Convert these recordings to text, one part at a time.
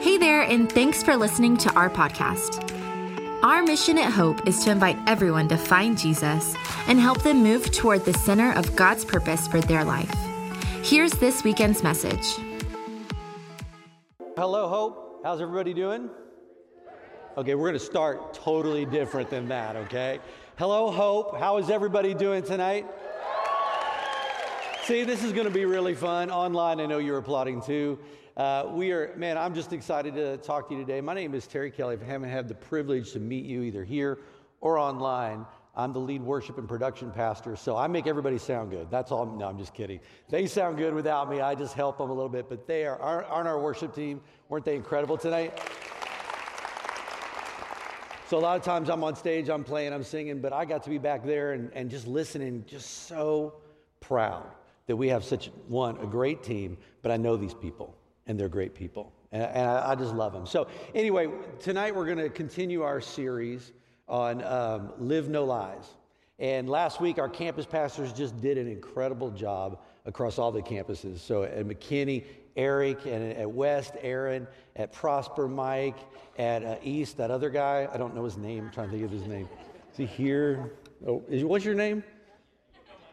Hey there, and thanks for listening to our podcast. Our mission at Hope is to invite everyone to find Jesus and help them move toward the center of God's purpose for their life. Here's this weekend's message. Hello, Hope. How's everybody doing? Okay, we're going to start totally different than that, okay? Hello, Hope. How is everybody doing tonight? See, this is going to be really fun. Online, I know you're applauding too. Uh, we are, man, I'm just excited to talk to you today. My name is Terry Kelly. If I haven't had the privilege to meet you either here or online, I'm the lead worship and production pastor, so I make everybody sound good. That's all. No, I'm just kidding. They sound good without me. I just help them a little bit, but they are, aren't, aren't our worship team. Weren't they incredible tonight? So a lot of times I'm on stage, I'm playing, I'm singing, but I got to be back there and, and just listening, just so proud that we have such, one, a great team, but I know these people and they're great people. And, and I, I, just love them. So, anyway, tonight we're going to continue our series on um, Live No Lies. And last week, our campus pastors just did an incredible job across all the campuses. So, at McKinney, Eric, and at West, Aaron, at Prosper, Mike, at uh, East, that other guy, I don't know his name, I'm trying to think of his name. Is he here? Oh, is, what's your name?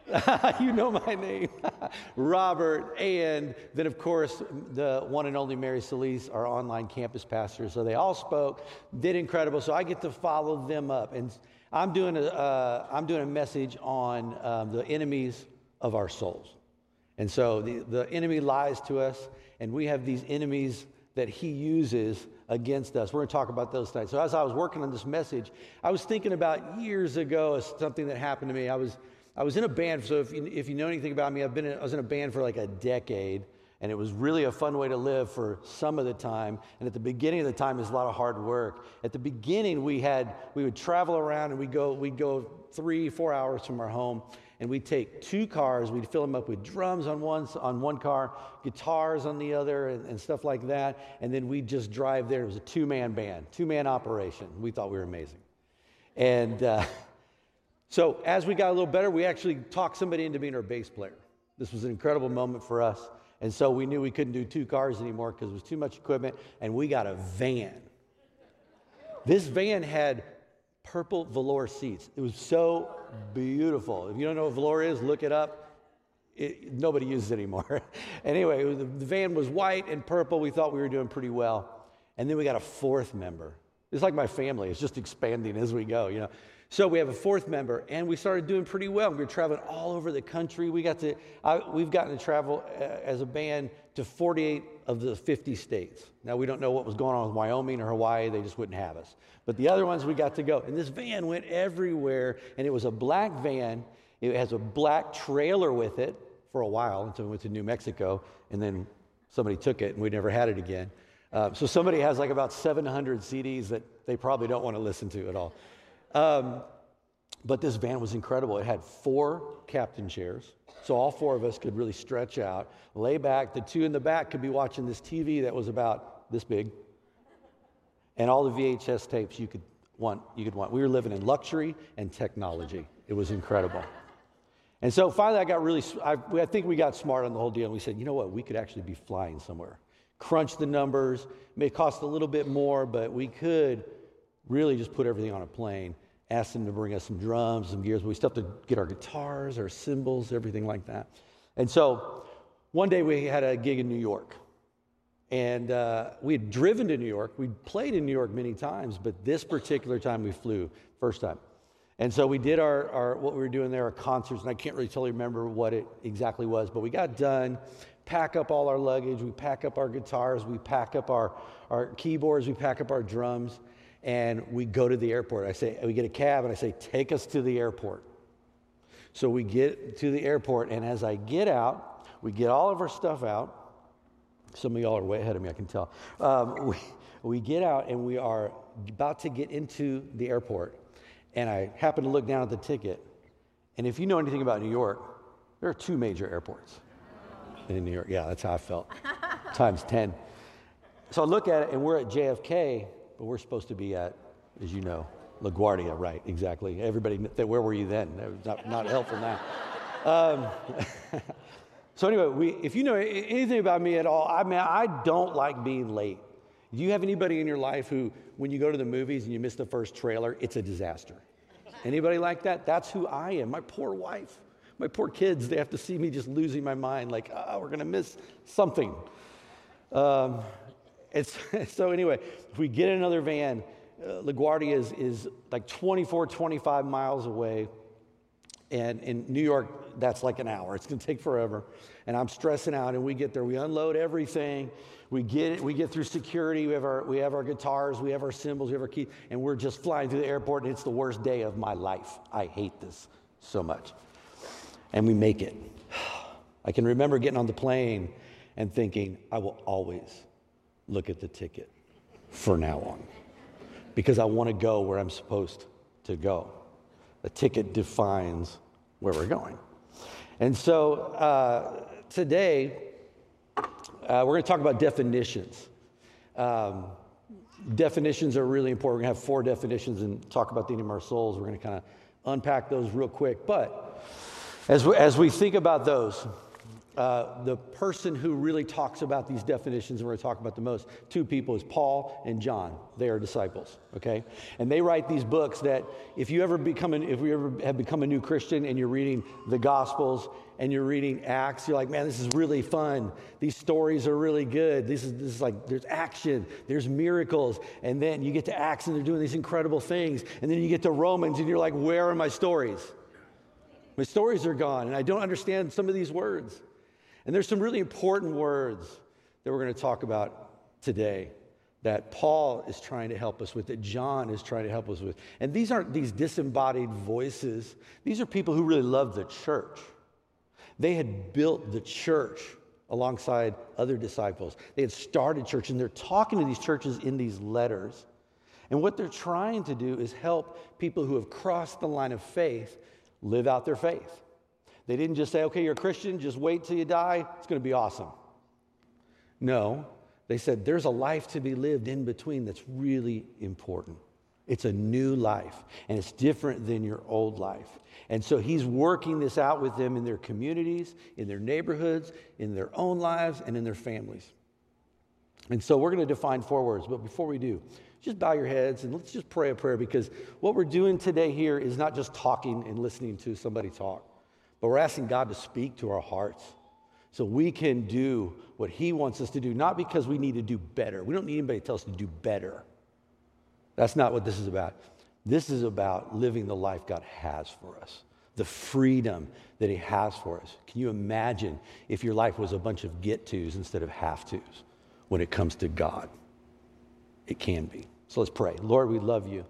you know my name, Robert, and then of course the one and only Mary Celise, our online campus pastor. So they all spoke, did incredible. So I get to follow them up, and I'm doing a uh, I'm doing a message on um, the enemies of our souls, and so the the enemy lies to us, and we have these enemies that he uses against us. We're going to talk about those tonight. So as I was working on this message, I was thinking about years ago something that happened to me. I was I was in a band, so if you, if you know anything about me, I've been in, I was in a band for like a decade, and it was really a fun way to live for some of the time. And at the beginning of the time, it was a lot of hard work. At the beginning, we had we would travel around, and we go we'd go three four hours from our home, and we'd take two cars, we'd fill them up with drums on one on one car, guitars on the other, and, and stuff like that, and then we'd just drive there. It was a two man band, two man operation. We thought we were amazing, and. Uh, So, as we got a little better, we actually talked somebody into being our bass player. This was an incredible moment for us. And so we knew we couldn't do two cars anymore because it was too much equipment, and we got a van. This van had purple velour seats. It was so beautiful. If you don't know what velour is, look it up. It, nobody uses it anymore. anyway, was, the van was white and purple. We thought we were doing pretty well. And then we got a fourth member. It's like my family, it's just expanding as we go, you know. So we have a fourth member, and we started doing pretty well. We were traveling all over the country. We got to, I, we've gotten to travel uh, as a band to 48 of the 50 states. Now we don't know what was going on with Wyoming or Hawaii; they just wouldn't have us. But the other ones we got to go, and this van went everywhere. And it was a black van. It has a black trailer with it for a while until we went to New Mexico, and then somebody took it, and we never had it again. Uh, so somebody has like about 700 CDs that they probably don't want to listen to at all. Um, but this van was incredible. It had four captain chairs, so all four of us could really stretch out, lay back. The two in the back could be watching this TV that was about this big, and all the VHS tapes you could want. You could want. We were living in luxury and technology. It was incredible. And so finally, I got really. I, I think we got smart on the whole deal, and we said, you know what? We could actually be flying somewhere. Crunch the numbers. It may cost a little bit more, but we could really just put everything on a plane, asked them to bring us some drums, some gears. We still have to get our guitars, our cymbals, everything like that. And so one day we had a gig in New York. And uh, we had driven to New York. We'd played in New York many times, but this particular time we flew, first time. And so we did our, our what we were doing there, our concerts, and I can't really totally remember what it exactly was, but we got done, pack up all our luggage, we pack up our guitars, we pack up our, our keyboards, we pack up our drums, and we go to the airport. I say, we get a cab and I say, take us to the airport. So we get to the airport, and as I get out, we get all of our stuff out. Some of y'all are way ahead of me, I can tell. Um, we, we get out and we are about to get into the airport, and I happen to look down at the ticket. And if you know anything about New York, there are two major airports in New York. Yeah, that's how I felt, times 10. So I look at it, and we're at JFK, but we're supposed to be at, as you know, LaGuardia, right? Exactly. Everybody, where were you then? Not, not helpful now. Um, so anyway, we, if you know anything about me at all, I mean, I don't like being late. Do you have anybody in your life who, when you go to the movies and you miss the first trailer, it's a disaster? Anybody like that? That's who I am. My poor wife, my poor kids, they have to see me just losing my mind, like, oh, we're going to miss something. Um, it's, so, anyway, if we get another van, uh, LaGuardia is, is like 24, 25 miles away. And in New York, that's like an hour. It's going to take forever. And I'm stressing out. And we get there, we unload everything. We get it. We get through security. We have our we have our guitars. We have our cymbals. We have our keys, and we're just flying through the airport. And it's the worst day of my life. I hate this so much. And we make it. I can remember getting on the plane and thinking, I will always look at the ticket for now on because I want to go where I'm supposed to go. The ticket defines where we're going. And so uh, today, uh, we're going to talk about definitions. Um, definitions are really important. We're going to have four definitions and talk about the name of our souls. We're going to kind of unpack those real quick. But as we, as we think about those, uh, the person who really talks about these definitions and we're going to talk about the most two people is paul and john. They are disciples okay? And they write these books that if you ever become an, if you ever have become a new christian and you're reading the gospels and you're reading acts you're like man this is really fun. These stories are really good. This is, this is like there's action there's miracles. And then you get to acts and they're doing these incredible things. And then you get to romans and you're like where are my stories? My stories are gone and i don't understand some of these words and there's some really important words that we're going to talk about today that Paul is trying to help us with, that John is trying to help us with. And these aren't these disembodied voices, these are people who really love the church. They had built the church alongside other disciples. They had started church, and they're talking to these churches in these letters. And what they're trying to do is help people who have crossed the line of faith live out their faith. They didn't just say, okay, you're a Christian, just wait till you die, it's going to be awesome. No, they said there's a life to be lived in between that's really important. It's a new life, and it's different than your old life. And so he's working this out with them in their communities, in their neighborhoods, in their own lives, and in their families. And so we're going to define four words, but before we do, just bow your heads and let's just pray a prayer because what we're doing today here is not just talking and listening to somebody talk. But we're asking God to speak to our hearts so we can do what He wants us to do, not because we need to do better. We don't need anybody to tell us to do better. That's not what this is about. This is about living the life God has for us, the freedom that He has for us. Can you imagine if your life was a bunch of get tos instead of have tos when it comes to God? It can be. So let's pray. Lord, we love you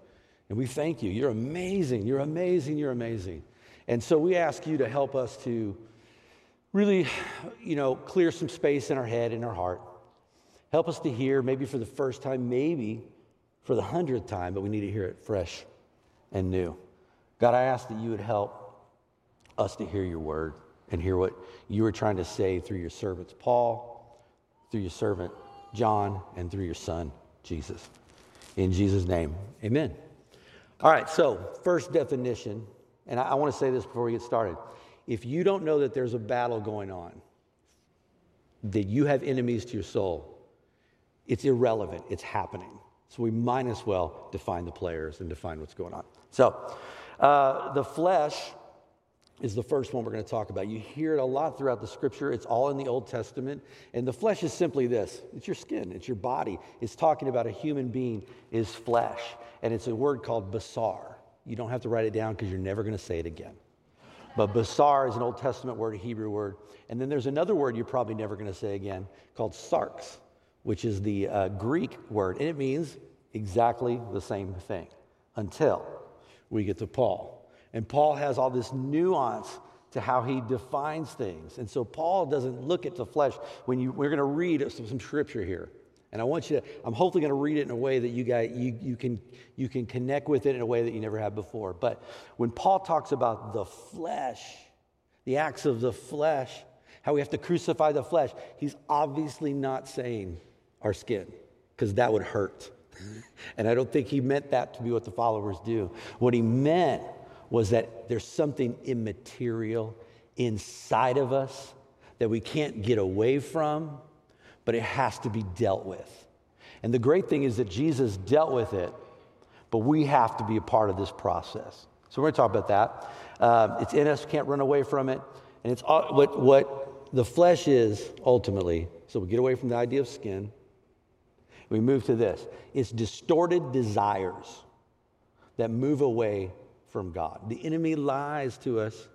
and we thank you. You're amazing. You're amazing. You're amazing. And so we ask you to help us to really, you know, clear some space in our head and our heart. Help us to hear, maybe for the first time, maybe for the hundredth time, but we need to hear it fresh and new. God, I ask that you would help us to hear your word and hear what you were trying to say through your servants, Paul, through your servant, John, and through your son, Jesus. In Jesus' name, amen. All right, so first definition and I, I want to say this before we get started. If you don't know that there's a battle going on, that you have enemies to your soul, it's irrelevant. It's happening. So we might as well define the players and define what's going on. So uh, the flesh is the first one we're going to talk about. You hear it a lot throughout the scripture. It's all in the Old Testament. And the flesh is simply this it's your skin, it's your body. It's talking about a human being is flesh. And it's a word called basar. You don't have to write it down because you're never going to say it again. But basar is an Old Testament word, a Hebrew word. And then there's another word you're probably never going to say again called sarx, which is the uh, Greek word. And it means exactly the same thing until we get to Paul. And Paul has all this nuance to how he defines things. And so Paul doesn't look at the flesh. When you, we're going to read some, some scripture here. And I want you to, I'm hopefully going to read it in a way that you, guys, you, you, can, you can connect with it in a way that you never have before. But when Paul talks about the flesh, the acts of the flesh, how we have to crucify the flesh, he's obviously not saying our skin, because that would hurt. and I don't think he meant that to be what the followers do. What he meant was that there's something immaterial inside of us that we can't get away from but it has to be dealt with. And the great thing is that Jesus dealt with it, but we have to be a part of this process. So we're going to talk about that. Uh, it's in us, can't run away from it. And it's what, what the flesh is ultimately. So we get away from the idea of skin. We move to this it's distorted desires that move away from God. The enemy lies to us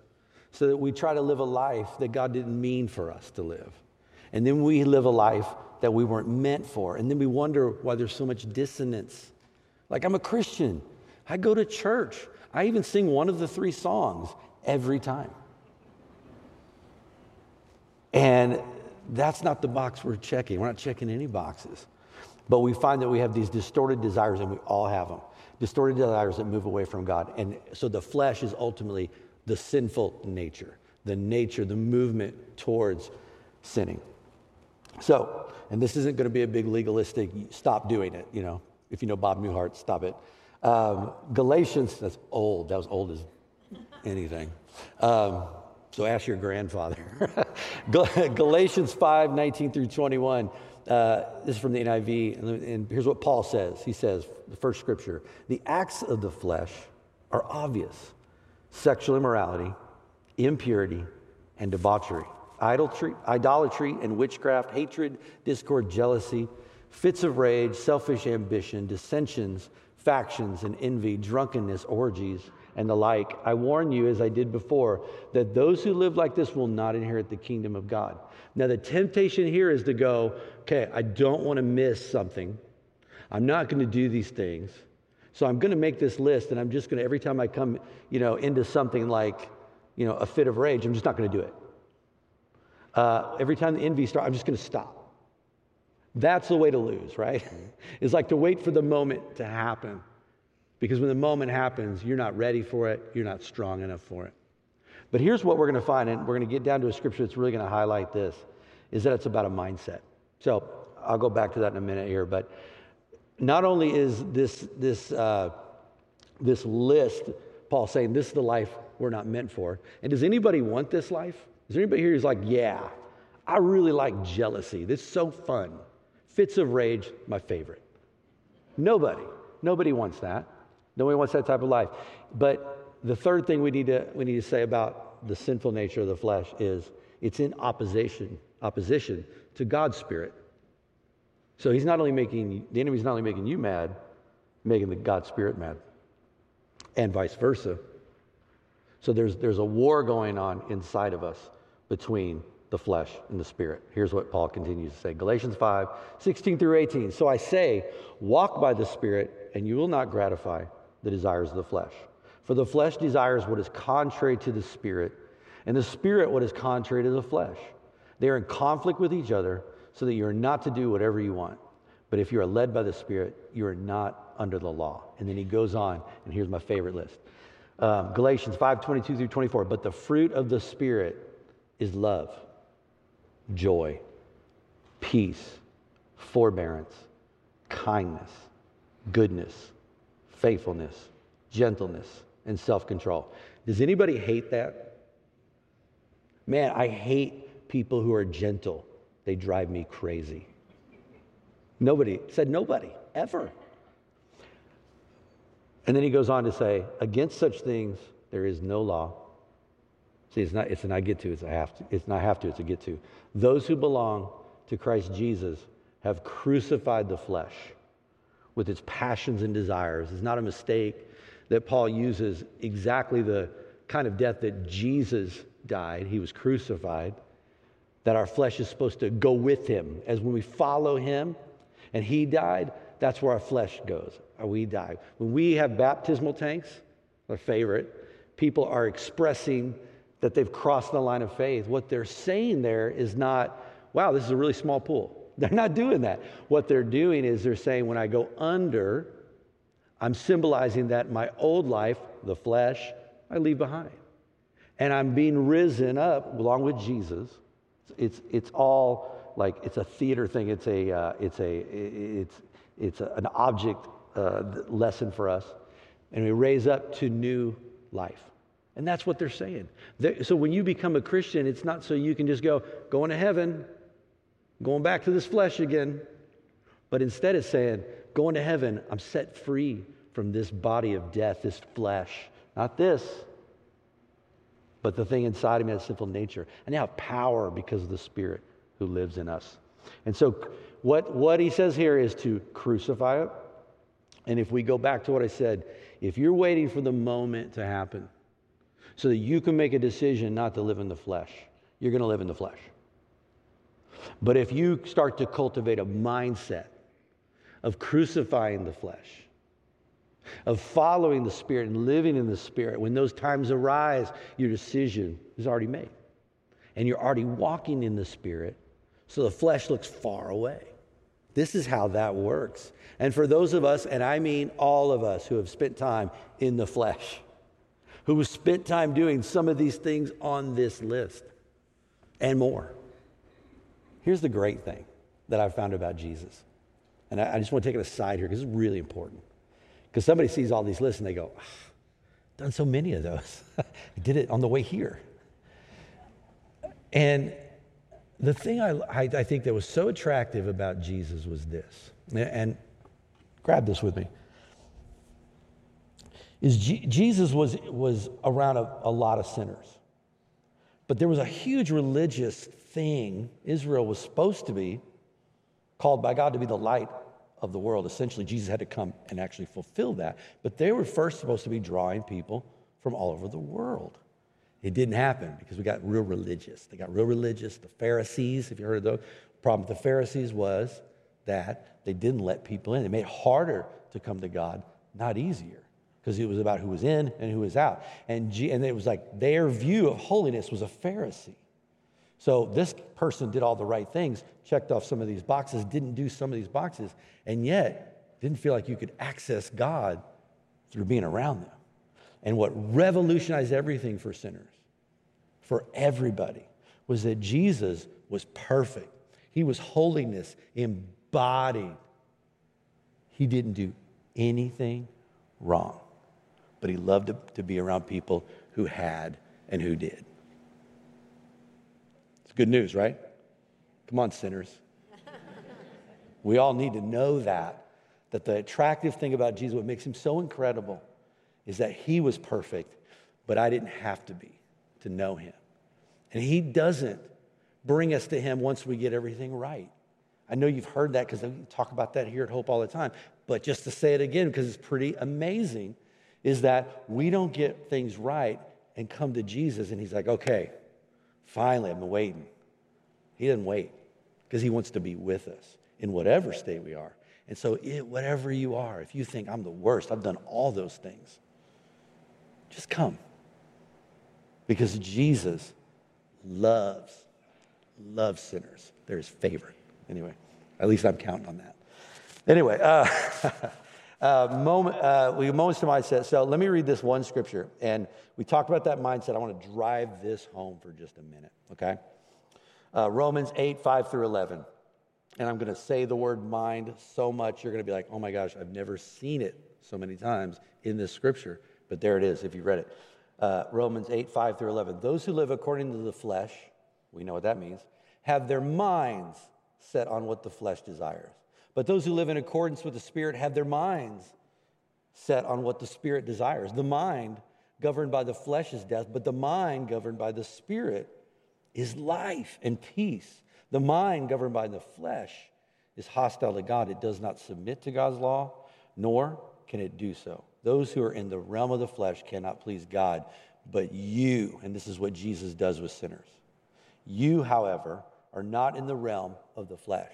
so that we try to live a life that God didn't mean for us to live. And then we live a life that we weren't meant for. And then we wonder why there's so much dissonance. Like, I'm a Christian, I go to church, I even sing one of the three songs every time. And that's not the box we're checking. We're not checking any boxes. But we find that we have these distorted desires, and we all have them distorted desires that move away from God. And so the flesh is ultimately the sinful nature, the nature, the movement towards sinning. So, and this isn't going to be a big legalistic, stop doing it, you know. If you know Bob Newhart, stop it. Um, Galatians, that's old. That was old as anything. Um, so ask your grandfather. Galatians 5 19 through 21. Uh, this is from the NIV, and, and here's what Paul says. He says, the first scripture the acts of the flesh are obvious sexual immorality, impurity, and debauchery, idolatry, and witchcraft, hatred, discord, jealousy, fits of rage, selfish ambition, dissensions, factions, and envy, drunkenness, orgies, and the like. I warn you, as I did before, that those who live like this will not inherit the kingdom of God. Now, the temptation here is to go, okay, I don't want to miss something. I'm not going to do these things. So I'm going to make this list, and I'm just going to, every time I come, you know, into something like, you know, a fit of rage, I'm just not going to do it. Uh, every time the envy starts, I'm just going to stop. That's the way to lose, right? it's like to wait for the moment to happen. Because when the moment happens, you're not ready for it, you're not strong enough for it. But here's what we're going to find, and we're going to get down to a scripture that's really going to highlight this, is that it's about a mindset. So I'll go back to that in a minute here, but not only is this, this, uh, this list, Paul saying this is the life we're not meant for, and does anybody want this life? Is there anybody here who's like, yeah, I really like jealousy. This is so fun. Fits of rage, my favorite. Nobody. Nobody wants that. Nobody wants that type of life. But the third thing we need to, we need to say about the sinful nature of the flesh is it's in opposition, opposition to God's spirit. So he's not only making, the enemy's not only making you mad, making the God spirit mad, and vice versa. So there's, there's a war going on inside of us between the flesh and the spirit. Here's what Paul continues to say Galatians 5 16 through 18. So I say, walk by the spirit, and you will not gratify the desires of the flesh. For the flesh desires what is contrary to the spirit, and the spirit what is contrary to the flesh. They are in conflict with each other, so that you are not to do whatever you want. But if you are led by the spirit, you are not under the law. And then he goes on, and here's my favorite list um, Galatians 5 22 through 24. But the fruit of the spirit is love, joy, peace, forbearance, kindness, goodness, faithfulness, gentleness, and self control. Does anybody hate that? Man, I hate people who are gentle. They drive me crazy. Nobody said nobody, ever. And then he goes on to say, against such things there is no law. See, it's not it's I get to, it's a have to, it's not have to, it's a get to. Those who belong to Christ Jesus have crucified the flesh with its passions and desires. It's not a mistake that Paul uses exactly the kind of death that Jesus died. He was crucified, that our flesh is supposed to go with him. As when we follow him and he died, that's where our flesh goes, we die. When we have baptismal tanks, our favorite, people are expressing that they've crossed the line of faith. What they're saying there is not, wow, this is a really small pool. They're not doing that. What they're doing is they're saying, when I go under, I'm symbolizing that my old life, the flesh, I leave behind. And I'm being risen up along with Jesus. It's, it's all like it's a theater thing. It's a, uh, it's a, it's, it's a, an object uh, lesson for us. And we raise up to new life. And that's what they're saying. So when you become a Christian, it's not so you can just go, going to heaven, going back to this flesh again. But instead, it's saying, going to heaven, I'm set free from this body of death, this flesh. Not this, but the thing inside of me, that sinful nature. I now have power because of the Spirit who lives in us. And so, what, what he says here is to crucify it. And if we go back to what I said, if you're waiting for the moment to happen so that you can make a decision not to live in the flesh, you're going to live in the flesh. But if you start to cultivate a mindset of crucifying the flesh, of following the Spirit and living in the Spirit, when those times arise, your decision is already made. And you're already walking in the Spirit, so the flesh looks far away. This is how that works. And for those of us, and I mean all of us who have spent time in the flesh, who spent time doing some of these things on this list and more. Here's the great thing that I've found about Jesus. And I, I just want to take it aside here because it's really important. Because somebody sees all these lists and they go, oh, done so many of those. I did it on the way here. And the thing I, I, I, think that was so attractive about Jesus was this, and grab this with me, is G- Jesus was, was around a, a lot of sinners. But there was a huge religious thing Israel was supposed to be called by God to be the light of the world. Essentially, Jesus had to come and actually fulfill that. But they were first supposed to be drawing people from all over the world. It didn't happen because we got real religious. They got real religious. The Pharisees, if you heard of those, the problem with the Pharisees was that they didn't let people in. They made it harder to come to God, not easier, because it was about who was in and who was out. And, G- and it was like their view of holiness was a Pharisee. So this person did all the right things, checked off some of these boxes, didn't do some of these boxes, and yet didn't feel like you could access God through being around them. And what revolutionized everything for sinners, for everybody, was that Jesus was perfect. He was holiness embodied. He didn't do anything wrong, but he loved to, to be around people who had and who did. It's good news, right? Come on, sinners. we all need to know that. That the attractive thing about Jesus, what makes him so incredible, is that he was perfect, but I didn't have to be to know him. And he doesn't bring us to him once we get everything right. I know you've heard that because we talk about that here at Hope all the time. But just to say it again, because it's pretty amazing, is that we don't get things right and come to Jesus, and he's like, okay, Finally, I've been waiting. He didn't wait because he wants to be with us in whatever state we are. And so, it, whatever you are, if you think I'm the worst, I've done all those things, just come. Because Jesus loves, loves sinners. They're his favorite. Anyway, at least I'm counting on that. Anyway, uh, Moment, uh, we moments to mindset. So let me read this one scripture. And we talked about that mindset. I want to drive this home for just a minute, okay? Uh, Romans 8, 5 through 11. And I'm going to say the word mind so much, you're going to be like, oh my gosh, I've never seen it so many times in this scripture. But there it is if you read it. Uh, Romans 8, 5 through 11. Those who live according to the flesh, we know what that means, have their minds set on what the flesh desires. But those who live in accordance with the Spirit have their minds set on what the Spirit desires. The mind governed by the flesh is death, but the mind governed by the Spirit is life and peace. The mind governed by the flesh is hostile to God. It does not submit to God's law, nor can it do so. Those who are in the realm of the flesh cannot please God, but you, and this is what Jesus does with sinners, you, however, are not in the realm of the flesh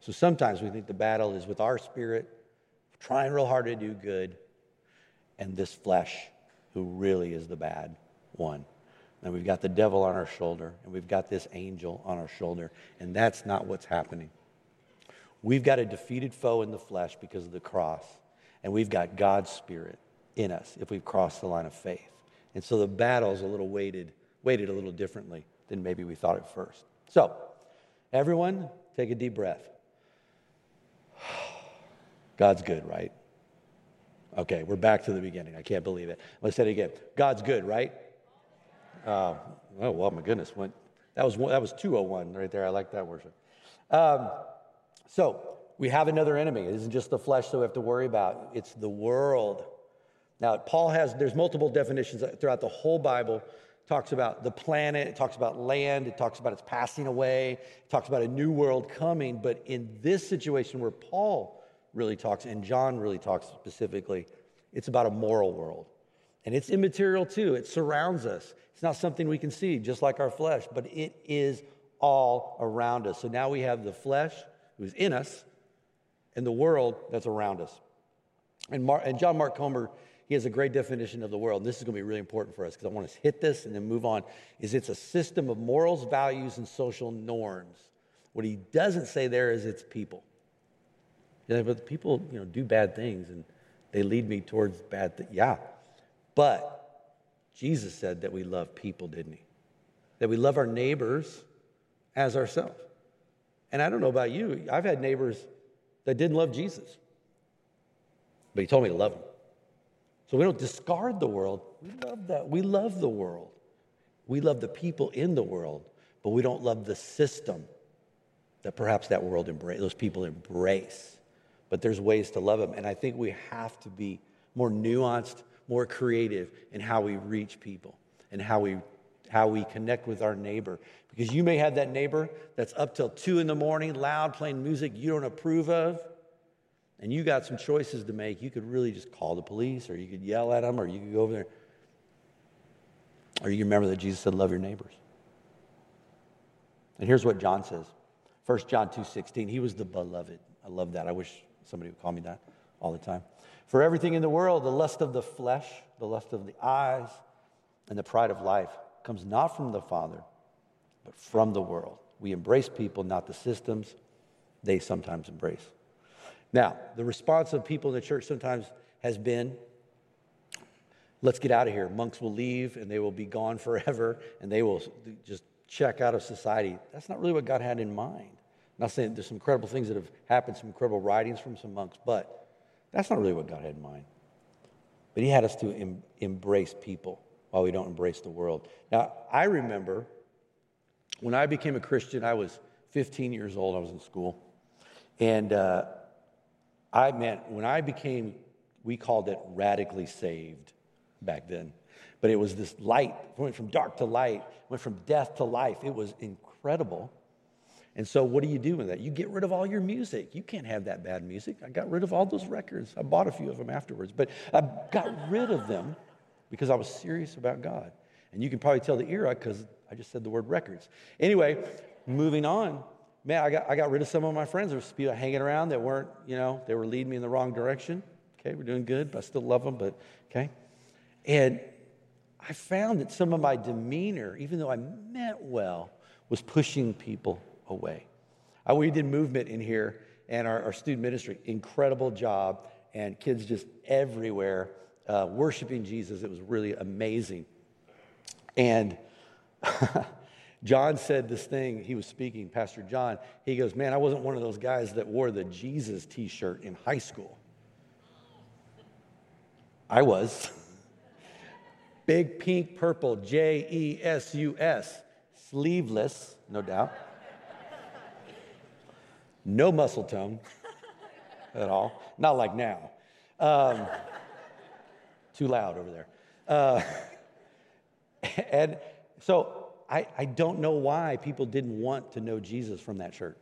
So sometimes we think the battle is with our spirit, trying real hard to do good, and this flesh, who really is the bad one. And we've got the devil on our shoulder, and we've got this angel on our shoulder, and that's not what's happening. We've got a defeated foe in the flesh because of the cross, and we've got God's Spirit in us if we've crossed the line of faith. And so the battle is a little weighted, weighted a little differently than maybe we thought at first. So, everyone, take a deep breath. God's good, right? Okay, we're back to the beginning. I can't believe it. Let's say it again. God's good, right? Uh, oh, well, my goodness. That, was, that was 201 right there. I like that worship. Um, so, we have another enemy. It isn't just the flesh that we have to worry about, it's the world. Now, Paul has, there's multiple definitions throughout the whole Bible. It talks about the planet, it talks about land, it talks about its passing away, it talks about a new world coming. But in this situation where Paul really talks, and John really talks specifically, it's about a moral world. And it's immaterial too, it surrounds us. It's not something we can see, just like our flesh, but it is all around us. So now we have the flesh who's in us and the world that's around us. And, and John Mark Comer he has a great definition of the world. And this is going to be really important for us because I want to hit this and then move on. Is it's a system of morals, values, and social norms. What he doesn't say there is it's people. Yeah, but people, you know, do bad things and they lead me towards bad things. Yeah. But Jesus said that we love people, didn't he? That we love our neighbors as ourselves. And I don't know about you, I've had neighbors that didn't love Jesus, but he told me to love them. So we don't discard the world. We love that. We love the world. We love the people in the world, but we don't love the system that perhaps that world embrace, those people embrace. But there's ways to love them. And I think we have to be more nuanced, more creative in how we reach people and how we how we connect with our neighbor. Because you may have that neighbor that's up till two in the morning, loud, playing music you don't approve of and you got some choices to make, you could really just call the police or you could yell at them or you could go over there. Or you remember that Jesus said, Love your neighbors. And here's what John says 1 John 2:16, He was the beloved. I love that. I wish somebody would call me that all the time. For everything in the world, the lust of the flesh, the lust of the eyes, and the pride of life comes not from the Father, but from the world. We embrace people, not the systems they sometimes embrace. Now, the response of people in the church sometimes has been, let's get out of here. Monks will leave and they will be gone forever and they will just check out of society. That's not really what God had in mind. Not saying there's some incredible things that have happened, some incredible writings from some monks, but that's not really what God had in mind. But He had us to em- embrace people while we don't embrace the world. Now, I remember when I became a Christian, I was 15 years old, I was in school. And uh, I meant when I became, we called it radically saved back then. But it was this light, went from dark to light, went from death to life. It was incredible. And so, what do you do with that? You get rid of all your music. You can't have that bad music. I got rid of all those records. I bought a few of them afterwards, but I got rid of them because I was serious about God. And you can probably tell the era because I just said the word records. Anyway, moving on man, I got, I got rid of some of my friends. There was people hanging around that weren't, you know, they were leading me in the wrong direction. Okay, we're doing good, but I still love them, but okay. And I found that some of my demeanor, even though I meant well, was pushing people away. We did movement in here and our, our student ministry, incredible job, and kids just everywhere uh, worshiping Jesus. It was really amazing. And John said this thing, he was speaking, Pastor John. He goes, Man, I wasn't one of those guys that wore the Jesus t shirt in high school. I was. Big pink purple, J E S U S, sleeveless, no doubt. No muscle tone at all. Not like now. Um, too loud over there. Uh, and so I, I don't know why people didn't want to know Jesus from that shirt.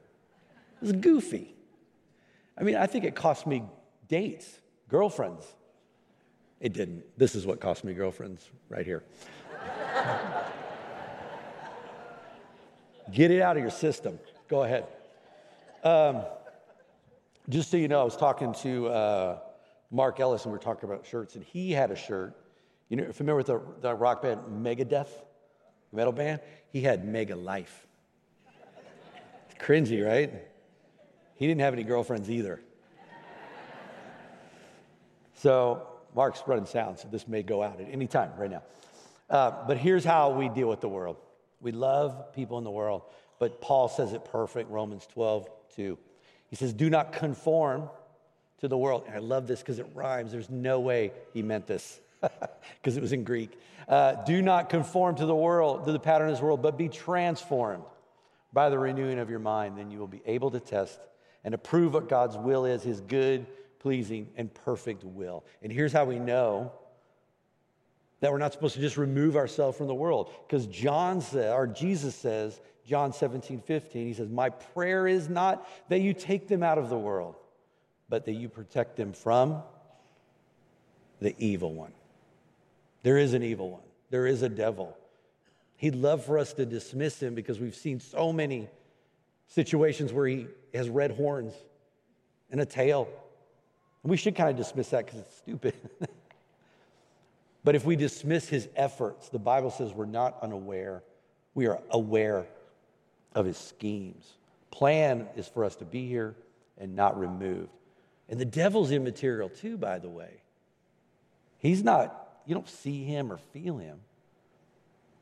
It was goofy. I mean, I think it cost me dates, girlfriends. It didn't. This is what cost me girlfriends right here. Get it out of your system. Go ahead. Um, just so you know, I was talking to uh, Mark Ellis and we were talking about shirts, and he had a shirt. You know, familiar with the, the rock band Megadeth? metal band, he had mega life. It's cringy, right? He didn't have any girlfriends either. so Mark's running sound, so this may go out at any time right now. Uh, but here's how we deal with the world. We love people in the world, but Paul says it perfect, Romans 12, 2. He says, Do not conform to the world. And I love this because it rhymes. There's no way he meant this because it was in Greek. Uh, Do not conform to the world, to the pattern of this world, but be transformed by the renewing of your mind. Then you will be able to test and approve what God's will is, his good, pleasing, and perfect will. And here's how we know that we're not supposed to just remove ourselves from the world. Because John says, or Jesus says, John 17, 15, he says, My prayer is not that you take them out of the world, but that you protect them from the evil one. There is an evil one, there is a devil. He'd love for us to dismiss him because we've seen so many situations where he has red horns and a tail. And we should kind of dismiss that because it's stupid. but if we dismiss his efforts, the Bible says we're not unaware, we are aware of his schemes. Plan is for us to be here and not removed. And the devil's immaterial too, by the way. He's not, you don't see him or feel him.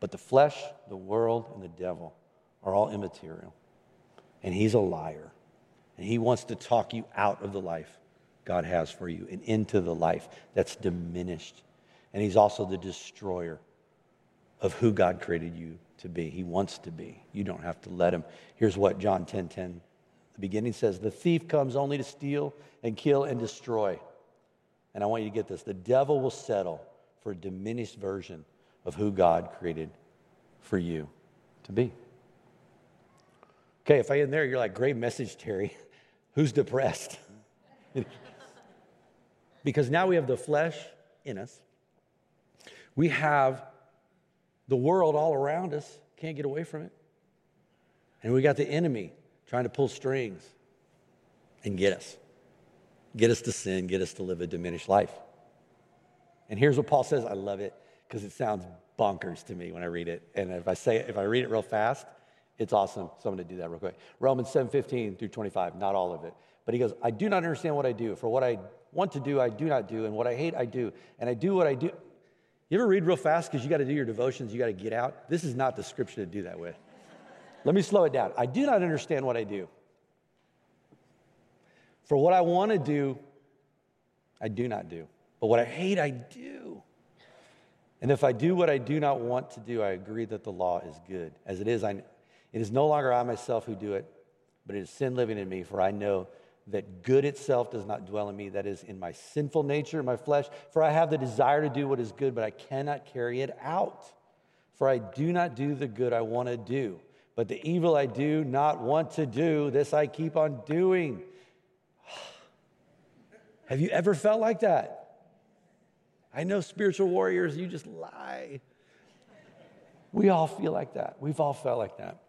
But the flesh, the world, and the devil are all immaterial. And he's a liar. And he wants to talk you out of the life God has for you and into the life that's diminished. And he's also the destroyer of who God created you to be. He wants to be. You don't have to let him. Here's what John 10 10, the beginning says The thief comes only to steal and kill and destroy. And I want you to get this the devil will settle for a diminished version of who God created for you to be. Okay, if I in there, you're like, great message, Terry. Who's depressed? because now we have the flesh in us. We have the world all around us, can't get away from it. And we got the enemy trying to pull strings and get us. Get us to sin, get us to live a diminished life. And here's what Paul says. I love it because it sounds bonkers to me when I read it. And if I say it, if I read it real fast, it's awesome. So I'm going to do that real quick. Romans 7 15 through 25, not all of it. But he goes, I do not understand what I do. For what I want to do, I do not do. And what I hate, I do. And I do what I do. You ever read real fast because you got to do your devotions, you got to get out? This is not the scripture to do that with. Let me slow it down. I do not understand what I do. For what I want to do, I do not do. But what I hate, I do. And if I do what I do not want to do, I agree that the law is good. As it is, I, it is no longer I myself who do it, but it is sin living in me, for I know that good itself does not dwell in me, that is, in my sinful nature, my flesh. For I have the desire to do what is good, but I cannot carry it out. For I do not do the good I want to do, but the evil I do not want to do, this I keep on doing. Have you ever felt like that? I know spiritual warriors, you just lie. We all feel like that. We've all felt like that.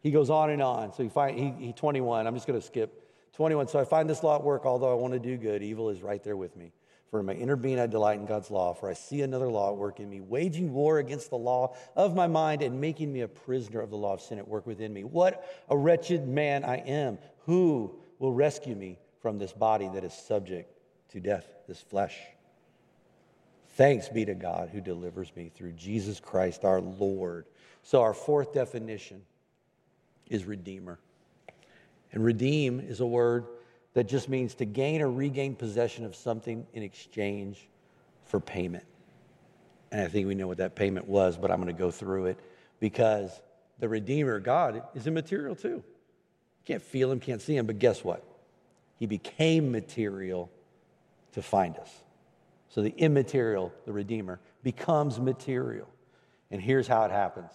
He goes on and on. So he find he, he 21. I'm just going to skip 21. So I find this law at work, although I want to do good, evil is right there with me. For in my inner being I delight in God's law, for I see another law at work in me, waging war against the law of my mind and making me a prisoner of the law of sin at work within me. What a wretched man I am. Who will rescue me from this body that is subject to death, this flesh? Thanks be to God who delivers me through Jesus Christ our Lord. So, our fourth definition is Redeemer. And redeem is a word that just means to gain or regain possession of something in exchange for payment. And I think we know what that payment was, but I'm going to go through it because the Redeemer, God, is immaterial too. You Can't feel him, can't see him, but guess what? He became material to find us. So the immaterial, the Redeemer, becomes material. And here's how it happens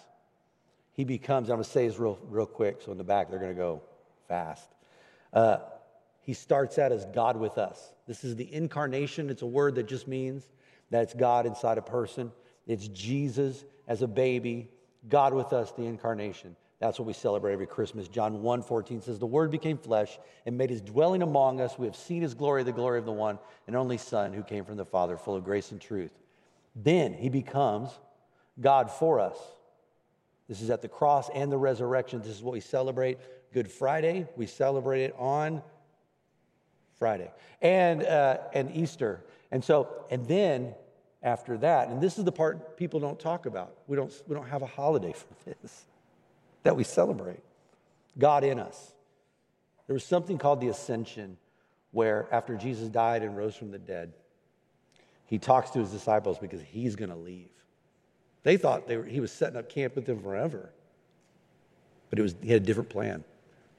He becomes, I'm going to say this real, real quick, so in the back they're going to go fast. Uh, he starts out as God with us. This is the incarnation. It's a word that just means that it's God inside a person. It's Jesus as a baby, God with us, the incarnation. That's what we celebrate every Christmas. John 1 14 says, The Word became flesh and made his dwelling among us. We have seen his glory, the glory of the one and only Son who came from the Father, full of grace and truth. Then he becomes God for us. This is at the cross and the resurrection. This is what we celebrate. Good Friday, we celebrate it on Friday, and, uh, and Easter. And so, and then after that, and this is the part people don't talk about. We don't, we don't have a holiday for this that we celebrate. God in us. There was something called the ascension where after Jesus died and rose from the dead, he talks to his disciples because he's going to leave. They thought they were, he was setting up camp with them forever. But it was, he had a different plan,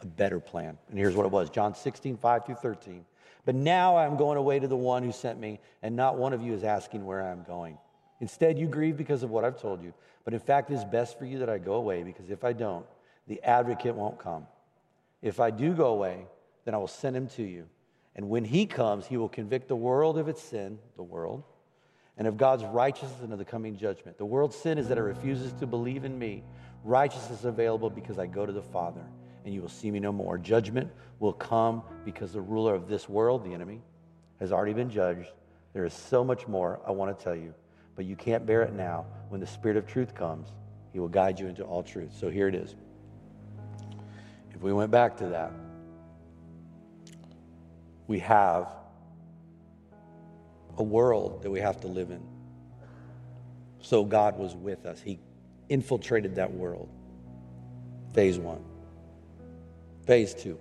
better plan. And here's what it was John 16, 5 through 13. But now I'm going away to the one who sent me, and not one of you is asking where I'm going. Instead, you grieve because of what I've told you. But in fact, it is best for you that I go away, because if I don't, the advocate won't come. If I do go away, then I will send him to you. And when he comes, he will convict the world of its sin, the world, and of God's righteousness and of the coming judgment. The world's sin is that it refuses to believe in me. Righteousness is available because I go to the Father, and you will see me no more. Judgment will come because the ruler of this world, the enemy, has already been judged. There is so much more I want to tell you, but you can't bear it now. When the Spirit of truth comes, he will guide you into all truth. So here it is. If we went back to that, we have a world that we have to live in. So God was with us. He infiltrated that world. Phase one. Phase two.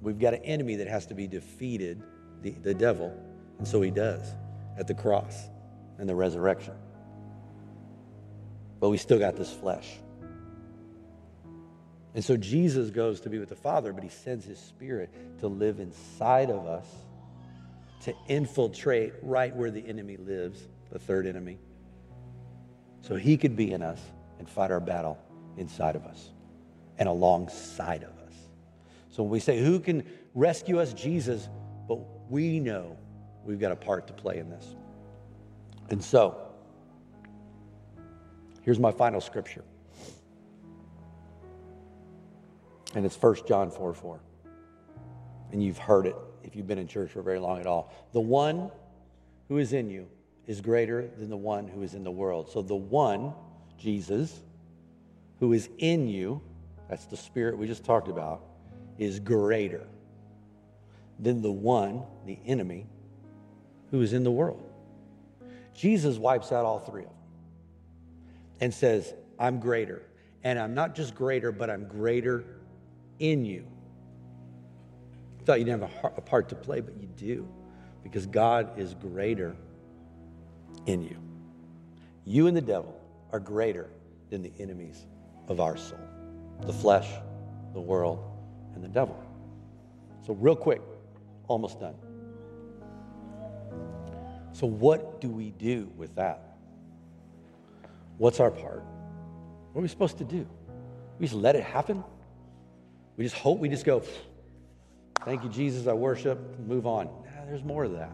We've got an enemy that has to be defeated, the, the devil, and so he does at the cross and the resurrection. But we still got this flesh. And so Jesus goes to be with the Father, but he sends his spirit to live inside of us, to infiltrate right where the enemy lives, the third enemy. So he could be in us and fight our battle inside of us and alongside of us. So when we say, Who can rescue us? Jesus, but we know we've got a part to play in this. And so, here's my final scripture. And it's 1 John 4 4. And you've heard it if you've been in church for very long at all. The one who is in you is greater than the one who is in the world. So the one, Jesus, who is in you, that's the spirit we just talked about, is greater than the one, the enemy, who is in the world. Jesus wipes out all three of them and says, I'm greater. And I'm not just greater, but I'm greater in you. Thought you didn't have a part to play, but you do because God is greater in you. You and the devil are greater than the enemies of our soul the flesh, the world, and the devil. So, real quick, almost done. So, what do we do with that? What's our part? What are we supposed to do? We just let it happen? We just hope we just go, thank you, Jesus, I worship, move on. Nah, there's more of that.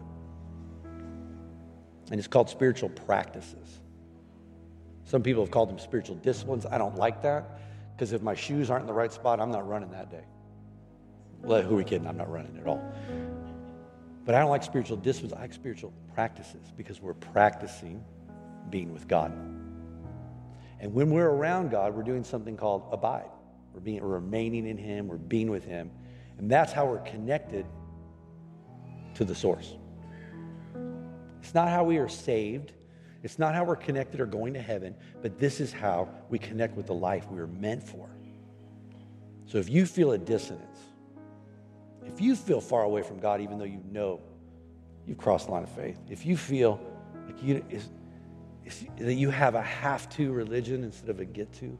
And it's called spiritual practices. Some people have called them spiritual disciplines. I don't like that because if my shoes aren't in the right spot, I'm not running that day. Who are we kidding? I'm not running at all. But I don't like spiritual disciplines. I like spiritual practices because we're practicing being with God. And when we're around God, we're doing something called abide. We're, being, we're remaining in Him, we're being with Him. And that's how we're connected to the source. It's not how we are saved, it's not how we're connected or going to heaven, but this is how we connect with the life we were meant for. So if you feel a dissonance, if you feel far away from God, even though you know you've crossed the line of faith, if you feel like you, that you have a have to religion instead of a get to,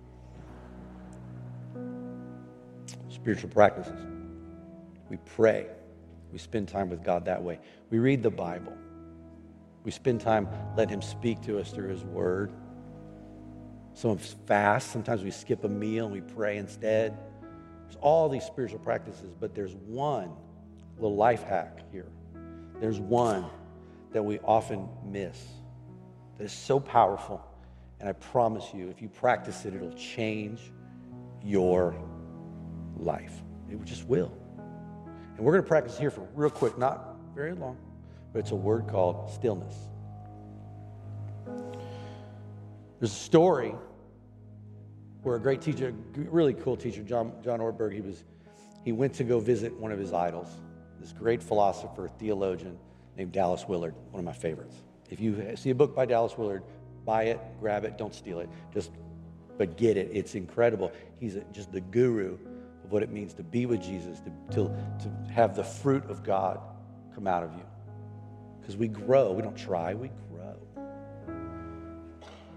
spiritual practices. We pray. We spend time with God that way. We read the Bible. We spend time letting Him speak to us through His Word. Some fast. Sometimes we skip a meal and we pray instead. There's all these spiritual practices, but there's one little life hack here. There's one that we often miss that is so powerful. And I promise you, if you practice it, it'll change your life. It just will. And we're going to practice here for real quick, not very long, but it's a word called stillness. There's a story where a great teacher, really cool teacher, John, John Ortberg, he was he went to go visit one of his idols, this great philosopher, theologian named Dallas Willard, one of my favorites. If you see a book by Dallas Willard, buy it, grab it, don't steal it. Just, but get it. It's incredible. He's just the guru of what it means to be with Jesus, to, to, to have the fruit of God come out of you. Because we grow. We don't try, we grow.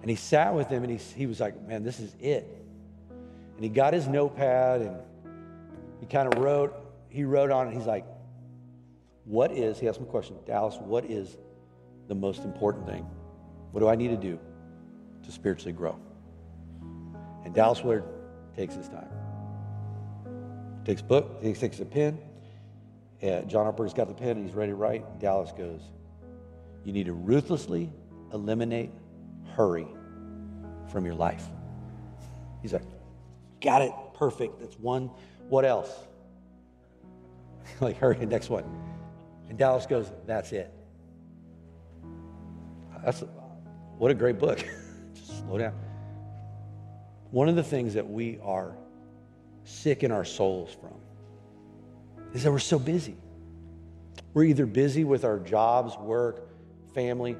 And he sat with him and he, he was like, man, this is it. And he got his notepad and he kind of wrote, he wrote on it. He's like, what is, he asked me a question, Dallas, what is the most important thing? What do I need to do to spiritually grow? And Dallas Willard takes his time. Takes book, he takes a pen. And John Ortberg's got the pen and he's ready to write. Dallas goes, You need to ruthlessly eliminate hurry from your life. He's like, Got it, perfect. That's one. What else? like, hurry, next one. And Dallas goes, That's it. That's what a great book. Just slow down. One of the things that we are sick in our souls from is that we're so busy. We're either busy with our jobs, work, family,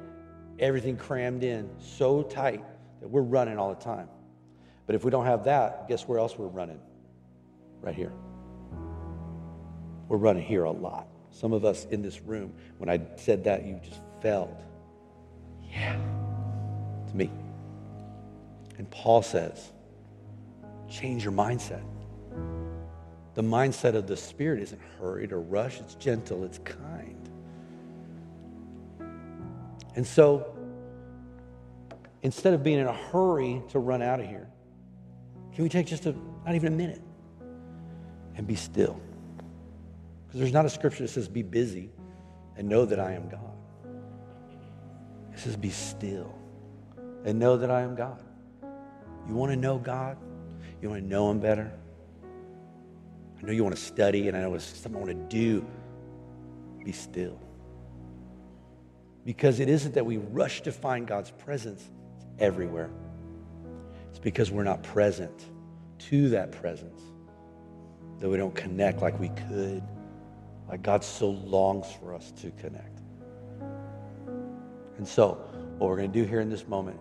everything crammed in so tight that we're running all the time. But if we don't have that, guess where else we're running? Right here. We're running here a lot. Some of us in this room, when I said that, you just felt, yeah, it's me. And Paul says, change your mindset. The mindset of the Spirit isn't hurried or rushed, it's gentle, it's kind. And so, instead of being in a hurry to run out of here, can we take just a, not even a minute and be still? Because there's not a scripture that says, be busy and know that I am God. It says, be still and know that I am God. You want to know God? You want to know Him better? I know you want to study, and I know it's something I want to do. Be still. Because it isn't that we rush to find God's presence, everywhere. It's because we're not present to that presence, that we don't connect like we could, like God so longs for us to connect. And so, what we're going to do here in this moment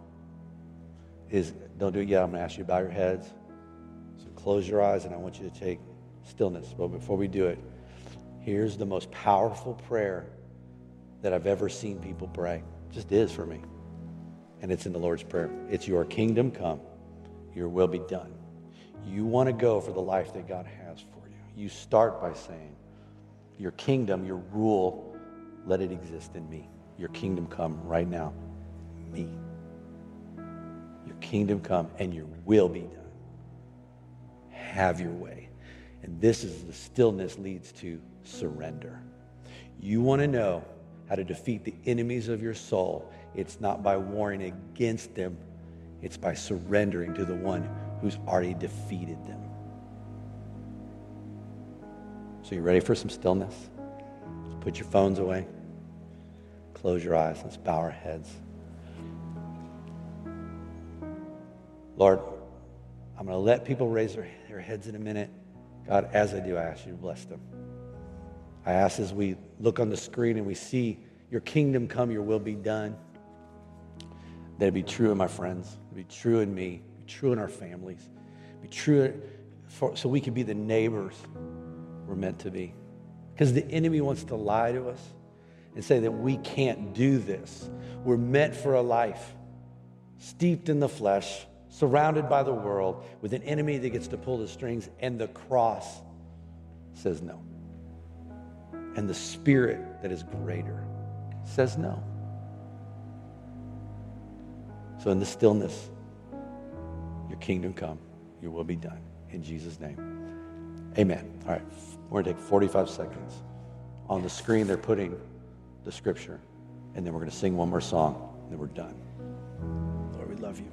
is don't do it yet. I'm going to ask you to bow your heads. So close your eyes, and I want you to take stillness. But before we do it, here's the most powerful prayer that I've ever seen people pray. It just is for me. And it's in the Lord's Prayer. It's your kingdom come, your will be done. You want to go for the life that God has for you. You start by saying, Your kingdom, your rule, let it exist in me. Your kingdom come right now. Me. Your kingdom come and your will be done. Have your way. And this is the stillness leads to surrender. You want to know how to defeat the enemies of your soul. It's not by warring against them, it's by surrendering to the one who's already defeated them. So, you ready for some stillness? Put your phones away. Close your eyes. Let's bow our heads. Lord, I'm going to let people raise their, their heads in a minute. God, as I do, I ask you to bless them. I ask as we look on the screen and we see your kingdom come, your will be done, that it be true in my friends, be true in me, be true in our families, be true for, so we can be the neighbors we're meant to be. Because the enemy wants to lie to us and say that we can't do this. We're meant for a life steeped in the flesh, surrounded by the world, with an enemy that gets to pull the strings, and the cross says no. And the spirit that is greater says no. So, in the stillness, your kingdom come, your will be done. In Jesus' name. Amen. All right, we're going to take 45 seconds. On the screen, they're putting the scripture, and then we're going to sing one more song, and then we're done. Lord, we love you.